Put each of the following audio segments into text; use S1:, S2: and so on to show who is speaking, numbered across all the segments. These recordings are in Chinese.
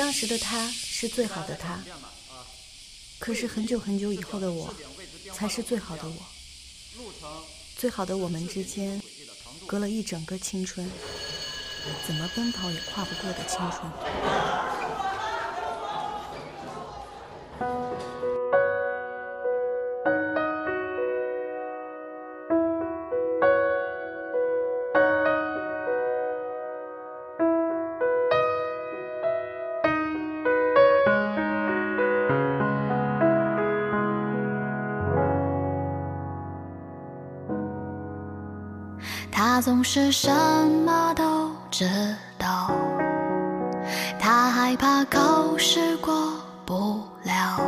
S1: 当时的他是最好的他，可是很久很久以后的我，才是最好的我。最好的我们之间，隔了一整个青春，怎么奔跑也跨不过的青春。
S2: 是什么都知道，他害怕考试过不了。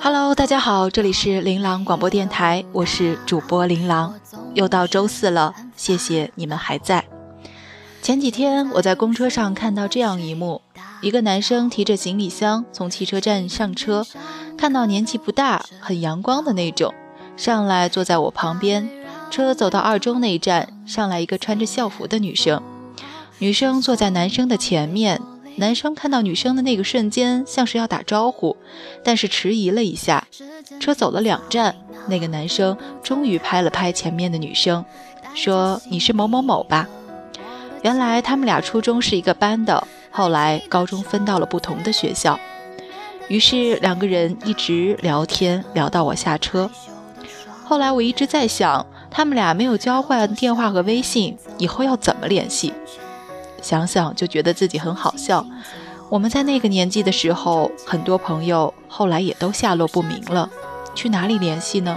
S3: Hello，大家好，这里是琳琅广播电台，我是主播琳琅。又到周四了，谢谢你们还在。前几天我在公车上看到这样一幕：一个男生提着行李箱从汽车站上车，看到年纪不大、很阳光的那种。上来坐在我旁边，车走到二中那站，上来一个穿着校服的女生，女生坐在男生的前面，男生看到女生的那个瞬间，像是要打招呼，但是迟疑了一下。车走了两站，那个男生终于拍了拍前面的女生，说：“你是某某某吧？”原来他们俩初中是一个班的，后来高中分到了不同的学校，于是两个人一直聊天，聊到我下车。后来我一直在想，他们俩没有交换电话和微信，以后要怎么联系？想想就觉得自己很好笑。我们在那个年纪的时候，很多朋友后来也都下落不明了，去哪里联系呢？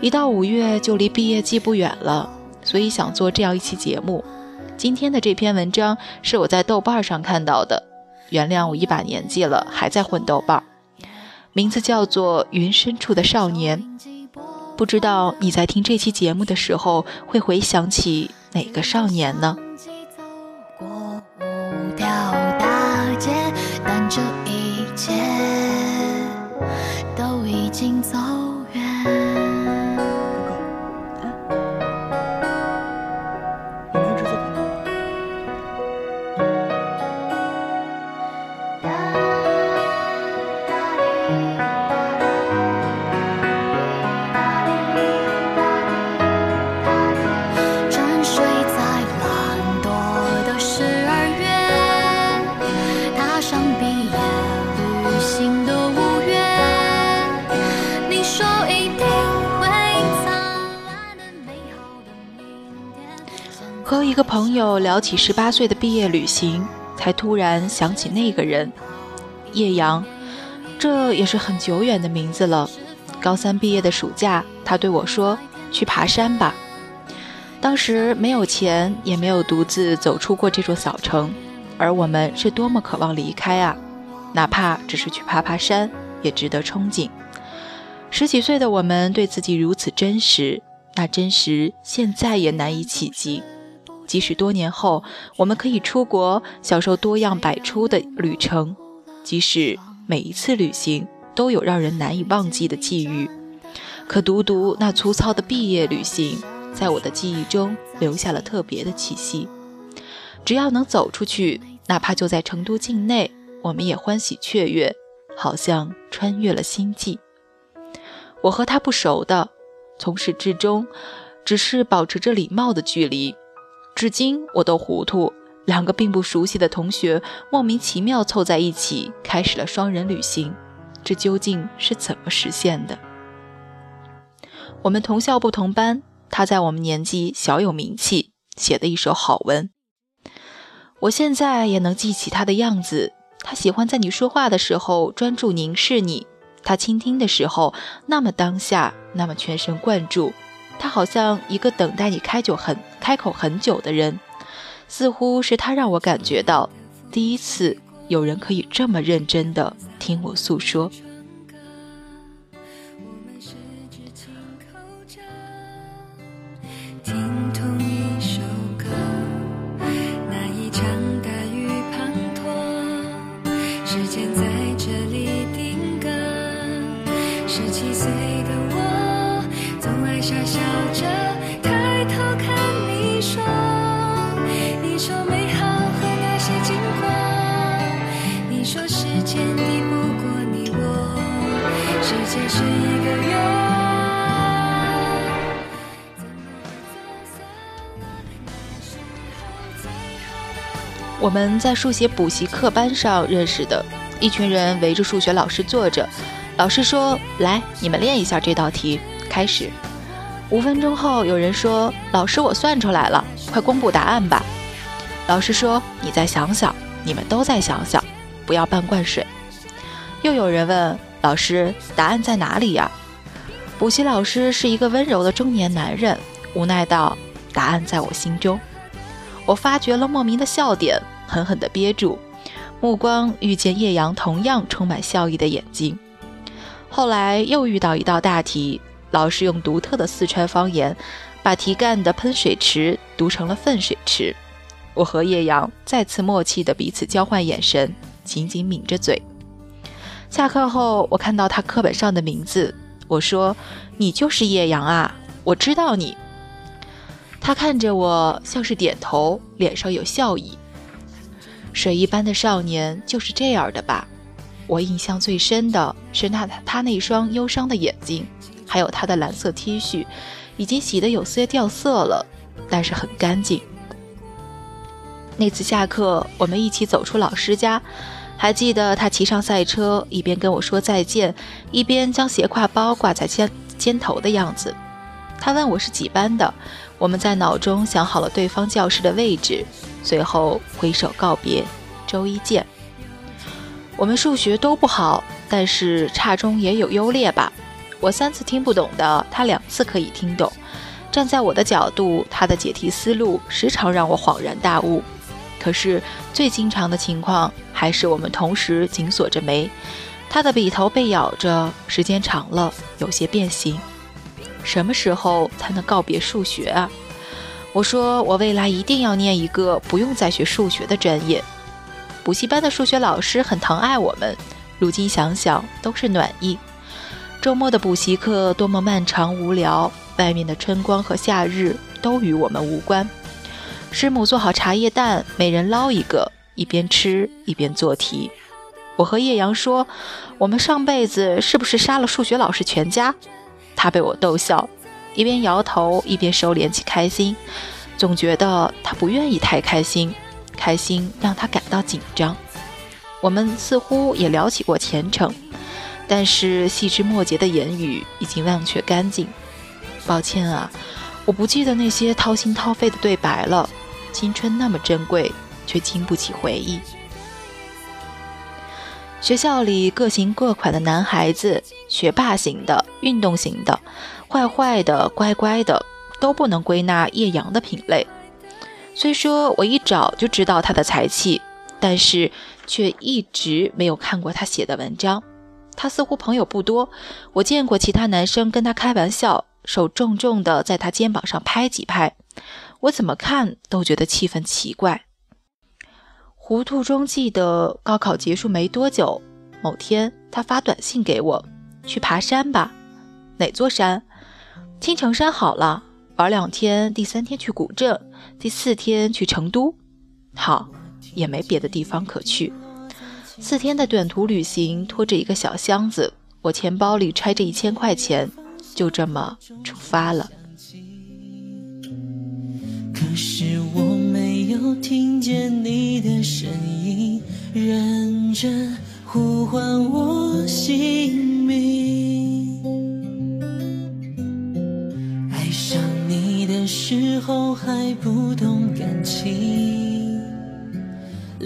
S3: 一到五月就离毕业季不远了，所以想做这样一期节目。今天的这篇文章是我在豆瓣上看到的，原谅我一把年纪了还在混豆瓣，名字叫做《云深处的少年》。不知道你在听这期节目的时候，会回想起哪个少年呢？双臂也旅行的无愿，你说一定会和一个朋友聊起十八岁的毕业旅行，才突然想起那个人，叶阳。这也是很久远的名字了。高三毕业的暑假，他对我说：“去爬山吧。”当时没有钱，也没有独自走出过这座小城，而我们是多么渴望离开啊！哪怕只是去爬爬山，也值得憧憬。十几岁的我们对自己如此真实，那真实现在也难以企及。即使多年后，我们可以出国，享受多样百出的旅程；即使每一次旅行都有让人难以忘记的际遇，可独独那粗糙的毕业旅行，在我的记忆中留下了特别的气息。只要能走出去，哪怕就在成都境内，我们也欢喜雀跃，好像穿越了星际。我和他不熟的，从始至终，只是保持着礼貌的距离。至今我都糊涂，两个并不熟悉的同学莫名其妙凑在一起，开始了双人旅行，这究竟是怎么实现的？我们同校不同班，他在我们年纪小有名气，写的一手好文。我现在也能记起他的样子，他喜欢在你说话的时候专注凝视你，他倾听的时候那么当下，那么全神贯注。他好像一个等待你开久很开口很久的人，似乎是他让我感觉到，第一次有人可以这么认真的听我诉说。
S2: 傻笑着抬头看你说，你说美好
S4: 和那些经过，你说时间抵不过你
S3: 我，时间是一个月。我们在数学补习课班上认识的，一群人围着数学老师坐着。老师说：“来，你们练一下这道题。”开始。五分钟后，有人说：“老师，我算出来了，快公布答案吧。”老师说：“你再想想，你们都再想想，不要半罐水。”又有人问老师：“答案在哪里呀？”补习老师是一个温柔的中年男人，无奈道：“答案在我心中。”我发觉了莫名的笑点，狠狠地憋住，目光遇见叶阳同样充满笑意的眼睛。后来又遇到一道大题，老师用独特的四川方言，把题干的喷水池读成了粪水池。我和叶阳再次默契地彼此交换眼神，紧紧抿着嘴。下课后，我看到他课本上的名字，我说：“你就是叶阳啊，我知道你。”他看着我，像是点头，脸上有笑意。水一般的少年就是这样的吧？我印象最深的是那他那双忧伤的眼睛，还有他的蓝色 T 恤，已经洗得有些掉色了，但是很干净。那次下课，我们一起走出老师家，还记得他骑上赛车，一边跟我说再见，一边将斜挎包挂在肩肩头的样子。他问我是几班的。我们在脑中想好了对方教室的位置，随后挥手告别，周一见。我们数学都不好，但是差中也有优劣吧。我三次听不懂的，他两次可以听懂。站在我的角度，他的解题思路时常让我恍然大悟。可是最经常的情况还是我们同时紧锁着眉，他的笔头被咬着，时间长了有些变形。什么时候才能告别数学啊？我说我未来一定要念一个不用再学数学的专业。补习班的数学老师很疼爱我们，如今想想都是暖意。周末的补习课多么漫长无聊，外面的春光和夏日都与我们无关。师母做好茶叶蛋，每人捞一个，一边吃一边做题。我和叶阳说，我们上辈子是不是杀了数学老师全家？他被我逗笑，一边摇头一边收敛起开心，总觉得他不愿意太开心，开心让他感到紧张。我们似乎也聊起过前程，但是细枝末节的言语已经忘却干净。抱歉啊，我不记得那些掏心掏肺的对白了。青春那么珍贵，却经不起回忆。学校里各型各款的男孩子，学霸型的、运动型的、坏坏的、乖乖的，都不能归纳叶阳的品类。虽说我一早就知道他的才气，但是却一直没有看过他写的文章。他似乎朋友不多，我见过其他男生跟他开玩笑，手重重的在他肩膀上拍几拍，我怎么看都觉得气氛奇怪。糊涂中记得高考结束没多久，某天他发短信给我：“去爬山吧，哪座山？青城山好了，玩两天，第三天去古镇，第四天去成都。好，也没别的地方可去。四天的短途旅行，拖着一个小箱子，我钱包里揣着一千块钱，就这么出发了。可是我没有。”听见你的声音，认真呼唤我姓名。爱上你的时候还不懂感情，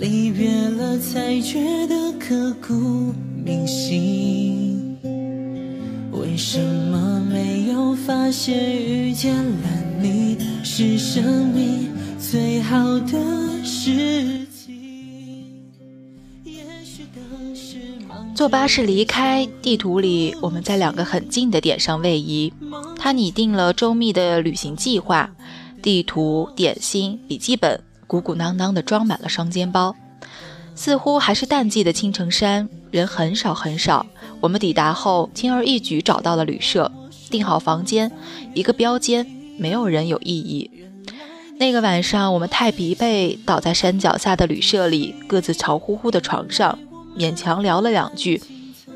S3: 离别了才觉得刻骨铭心。为什么没有发现遇见了你是生命？最好的事情。坐巴士离开，地图里我们在两个很近的点上位移。他拟定了周密的旅行计划，地图、点心、笔记本鼓鼓囊囊地装满了双肩包。似乎还是淡季的青城山，人很少很少。我们抵达后，轻而易举找到了旅社，订好房间，一个标间，没有人有异议。那个晚上，我们太疲惫，倒在山脚下的旅社里，各自潮乎乎的床上，勉强聊了两句，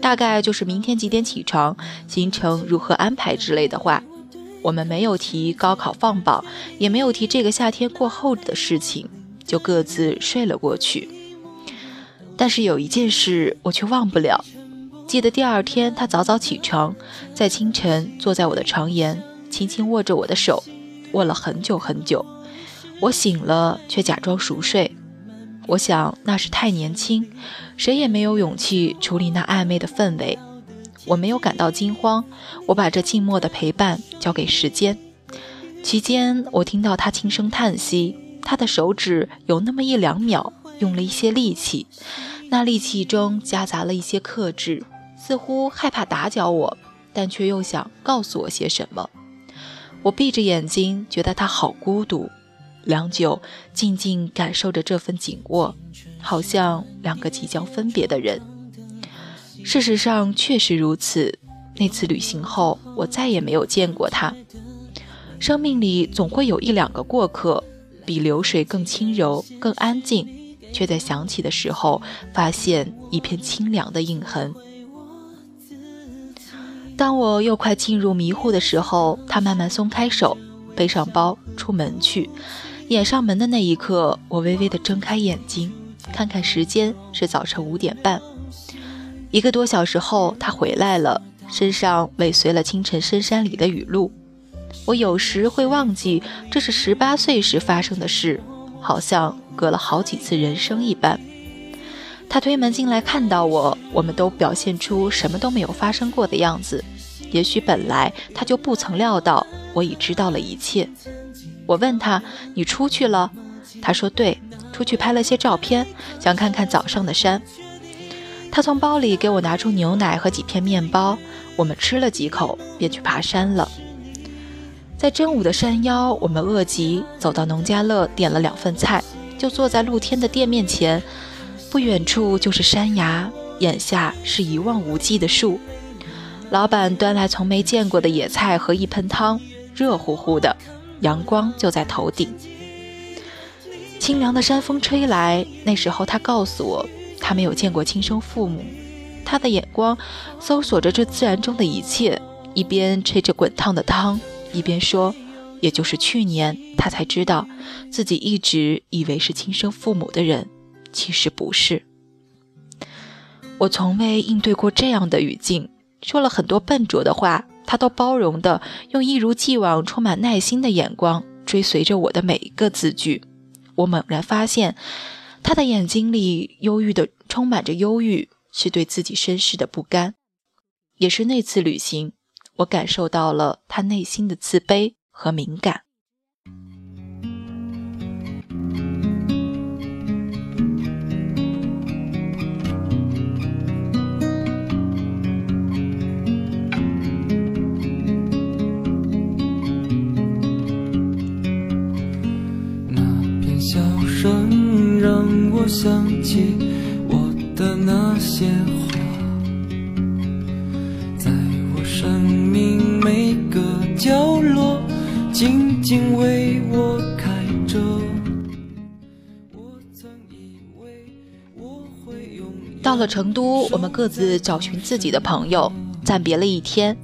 S3: 大概就是明天几点起床、行程如何安排之类的话。我们没有提高考放榜，也没有提这个夏天过后的事情，就各自睡了过去。但是有一件事我却忘不了，记得第二天他早早起床，在清晨坐在我的床沿，轻轻握着我的手，握了很久很久。我醒了，却假装熟睡。我想那是太年轻，谁也没有勇气处理那暧昧的氛围。我没有感到惊慌，我把这静默的陪伴交给时间。期间，我听到他轻声叹息，他的手指有那么一两秒用了一些力气，那力气中夹杂了一些克制，似乎害怕打搅我，但却又想告诉我些什么。我闭着眼睛，觉得他好孤独。良久，静静感受着这份紧握，好像两个即将分别的人。事实上，确实如此。那次旅行后，我再也没有见过他。生命里总会有一两个过客，比流水更轻柔、更安静，却在想起的时候，发现一片清凉的印痕。当我又快进入迷糊的时候，他慢慢松开手，背上包，出门去。掩上门的那一刻，我微微地睁开眼睛，看看时间是早晨五点半。一个多小时后，他回来了，身上尾随了清晨深山里的雨露。我有时会忘记这是十八岁时发生的事，好像隔了好几次人生一般。他推门进来，看到我，我们都表现出什么都没有发生过的样子。也许本来他就不曾料到我已知道了一切。我问他：“你出去了？”他说：“对，出去拍了些照片，想看看早上的山。”他从包里给我拿出牛奶和几片面包，我们吃了几口，便去爬山了。在真武的山腰，我们饿极，走到农家乐，点了两份菜，就坐在露天的店面前。不远处就是山崖，眼下是一望无际的树。老板端来从没见过的野菜和一盆汤，热乎乎的。阳光就在头顶，清凉的山风吹来。那时候，他告诉我，他没有见过亲生父母。他的眼光搜索着这自然中的一切，一边吹着滚烫的汤，一边说：“也就是去年，他才知道自己一直以为是亲生父母的人，其实不是。”我从未应对过这样的语境，说了很多笨拙的话。他都包容的用一如既往充满耐心的眼光追随着我的每一个字句。我猛然发现，他的眼睛里忧郁的充满着忧郁，是对自己身世的不甘。也是那次旅行，我感受到了他内心的自卑和敏感。
S5: 想起我的那些话，在我生命每个角落静静为我开着。
S3: 我曾以为我会拥到了成都，我们各自找寻自己的朋友，暂别了一天。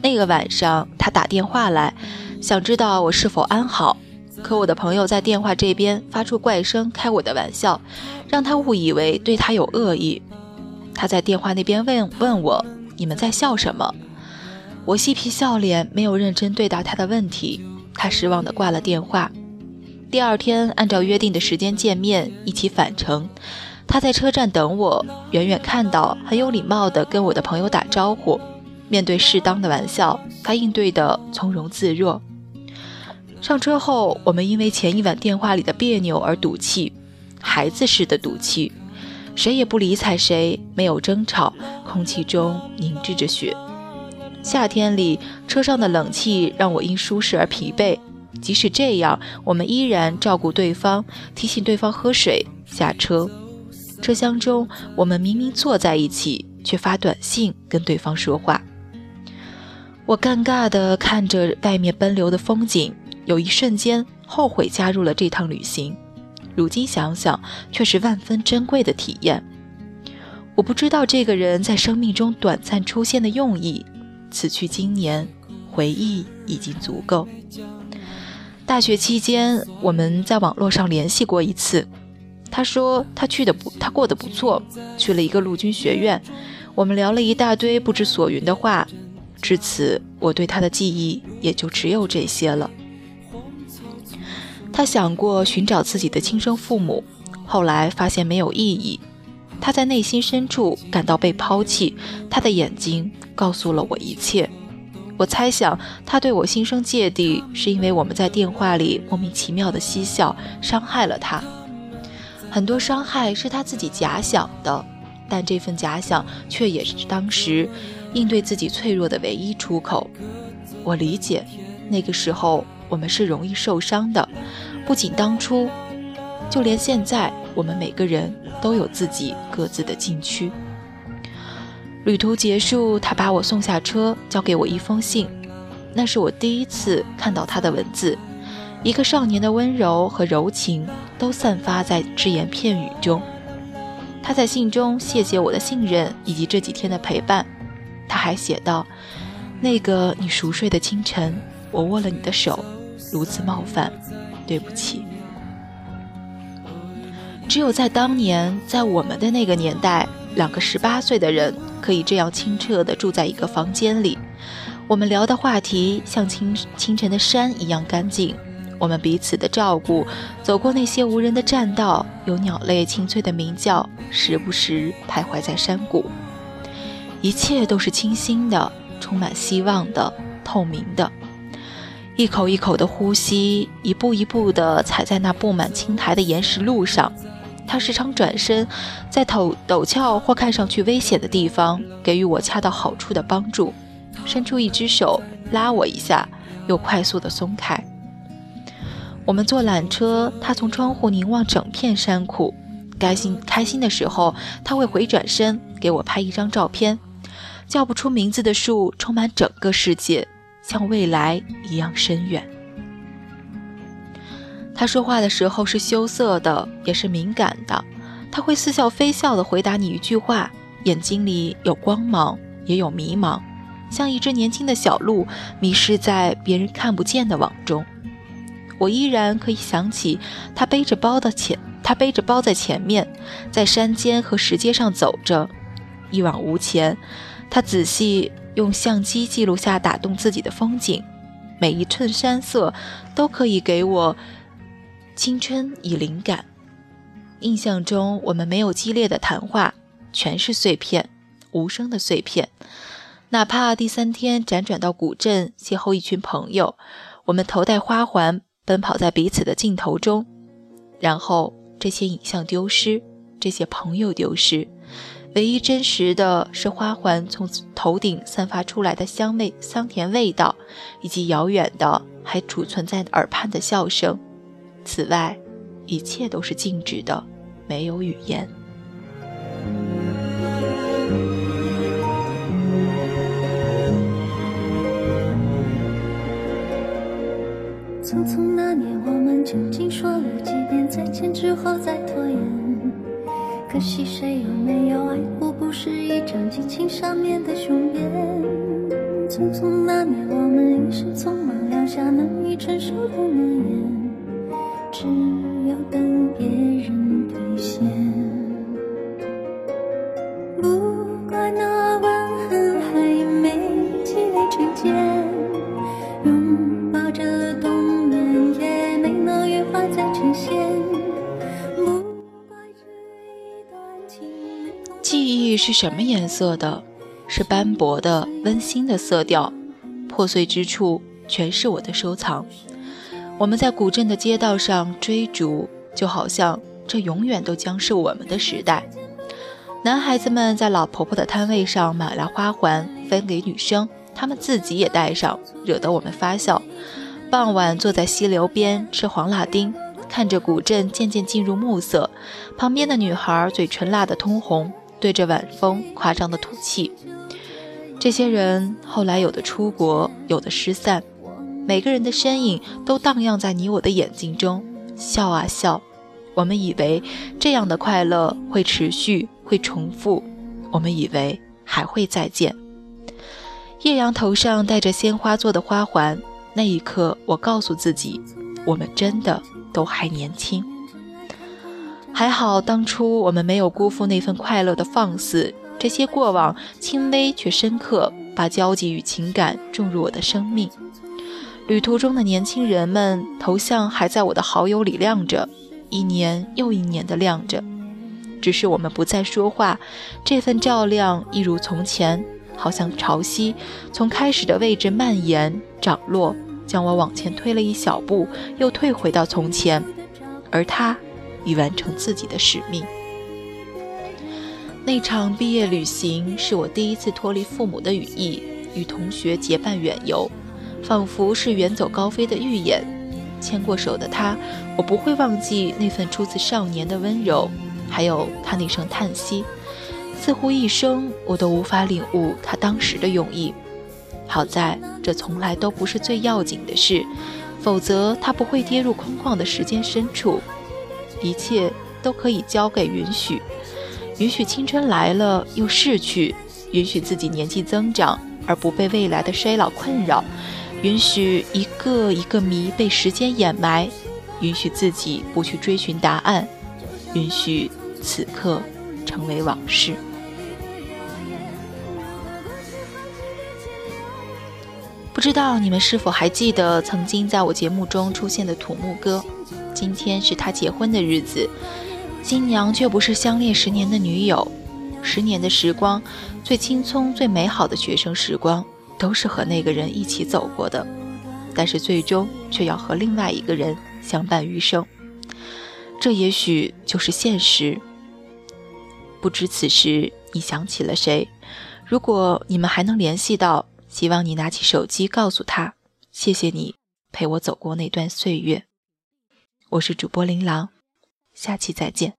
S3: 那个晚上，他打电话来，想知道我是否安好。可我的朋友在电话这边发出怪声，开我的玩笑，让他误以为对他有恶意。他在电话那边问问我：“你们在笑什么？”我嬉皮笑脸，没有认真对答他的问题。他失望地挂了电话。第二天，按照约定的时间见面，一起返程。他在车站等我，远远看到，很有礼貌地跟我的朋友打招呼。面对适当的玩笑，他应对得从容自若。上车后，我们因为前一晚电话里的别扭而赌气，孩子似的赌气，谁也不理睬谁，没有争吵，空气中凝滞着雪。夏天里，车上的冷气让我因舒适而疲惫，即使这样，我们依然照顾对方，提醒对方喝水。下车，车厢中，我们明明坐在一起，却发短信跟对方说话。我尴尬地看着外面奔流的风景。有一瞬间后悔加入了这趟旅行，如今想想却是万分珍贵的体验。我不知道这个人在生命中短暂出现的用意，此去经年，回忆已经足够。大学期间，我们在网络上联系过一次。他说他去的不，他过得不错，去了一个陆军学院。我们聊了一大堆不知所云的话，至此我对他的记忆也就只有这些了。他想过寻找自己的亲生父母，后来发现没有意义。他在内心深处感到被抛弃，他的眼睛告诉了我一切。我猜想他对我心生芥蒂，是因为我们在电话里莫名其妙的嬉笑，伤害了他。很多伤害是他自己假想的，但这份假想却也是当时应对自己脆弱的唯一出口。我理解，那个时候我们是容易受伤的，不仅当初，就连现在，我们每个人都有自己各自的禁区。旅途结束，他把我送下车，交给我一封信，那是我第一次看到他的文字。一个少年的温柔和柔情都散发在只言片语中。他在信中谢谢我的信任以及这几天的陪伴。他还写道：“那个你熟睡的清晨，我握了你的手，如此冒犯，对不起。”只有在当年，在我们的那个年代，两个十八岁的人可以这样清澈地住在一个房间里。我们聊的话题像清清晨的山一样干净。我们彼此的照顾，走过那些无人的栈道，有鸟类清脆的鸣叫，时不时徘徊在山谷。一切都是清新的，充满希望的，透明的。一口一口的呼吸，一步一步地踩在那布满青苔的岩石路上。他时常转身，在陡陡峭或看上去危险的地方，给予我恰到好处的帮助，伸出一只手拉我一下，又快速地松开。我们坐缆车，他从窗户凝望整片山谷。开心开心的时候，他会回转身给我拍一张照片。叫不出名字的树，充满整个世界，像未来一样深远。他说话的时候是羞涩的，也是敏感的。他会似笑非笑地回答你一句话，眼睛里有光芒，也有迷茫，像一只年轻的小鹿迷失在别人看不见的网中。我依然可以想起他背着包的前，他背着包在前面，在山间和石阶上走着，一往无前。他仔细用相机记录下打动自己的风景，每一寸山色都可以给我青春以灵感。印象中，我们没有激烈的谈话，全是碎片，无声的碎片。哪怕第三天辗转到古镇邂逅一群朋友，我们头戴花环。奔跑在彼此的镜头中，然后这些影像丢失，这些朋友丢失，唯一真实的是花环从头顶散发出来的香味、香甜味道，以及遥远的还储存在耳畔的笑声。此外，一切都是静止的，没有语言。
S2: 匆匆那年，我们究竟说了几遍再见之后再拖延？可惜谁又没有爱过，不是一张激情上面的雄辩。匆匆那年，我们一时匆忙撂下难以承受的诺言，只
S3: 什么颜色的？是斑驳的、温馨的色调，破碎之处全是我的收藏。我们在古镇的街道上追逐，就好像这永远都将是我们的时代。男孩子们在老婆婆的摊位上买来花环，分给女生，他们自己也戴上，惹得我们发笑。傍晚坐在溪流边吃黄辣丁，看着古镇渐渐进入暮色，旁边的女孩嘴唇辣得通红。对着晚风夸张的吐气。这些人后来有的出国，有的失散，每个人的身影都荡漾在你我的眼睛中，笑啊笑。我们以为这样的快乐会持续，会重复，我们以为还会再见。叶阳头上戴着鲜花做的花环，那一刻，我告诉自己，我们真的都还年轻。还好当初我们没有辜负那份快乐的放肆，这些过往轻微却深刻，把交集与情感种入我的生命。旅途中的年轻人们头像还在我的好友里亮着，一年又一年的亮着。只是我们不再说话，这份照亮一如从前，好像潮汐从开始的位置蔓延涨落，将我往前推了一小步，又退回到从前。而他已完成自己的使命。那场毕业旅行是我第一次脱离父母的羽翼，与同学结伴远游。仿佛是远走高飞的预演，牵过手的他，我不会忘记那份出自少年的温柔，还有他那声叹息，似乎一生我都无法领悟他当时的用意。好在这从来都不是最要紧的事，否则他不会跌入空旷的时间深处。一切都可以交给允许，允许青春来了又逝去，允许自己年纪增长而不被未来的衰老困扰。允许一个一个谜被时间掩埋，允许自己不去追寻答案，允许此刻成为往事。不知道你们是否还记得曾经在我节目中出现的土木哥？今天是他结婚的日子，新娘却不是相恋十年的女友。十年的时光，最青葱、最美好的学生时光。都是和那个人一起走过的，但是最终却要和另外一个人相伴余生。这也许就是现实。不知此时你想起了谁？如果你们还能联系到，希望你拿起手机告诉他：谢谢你陪我走过那段岁月。我是主播琳琅，下期再见。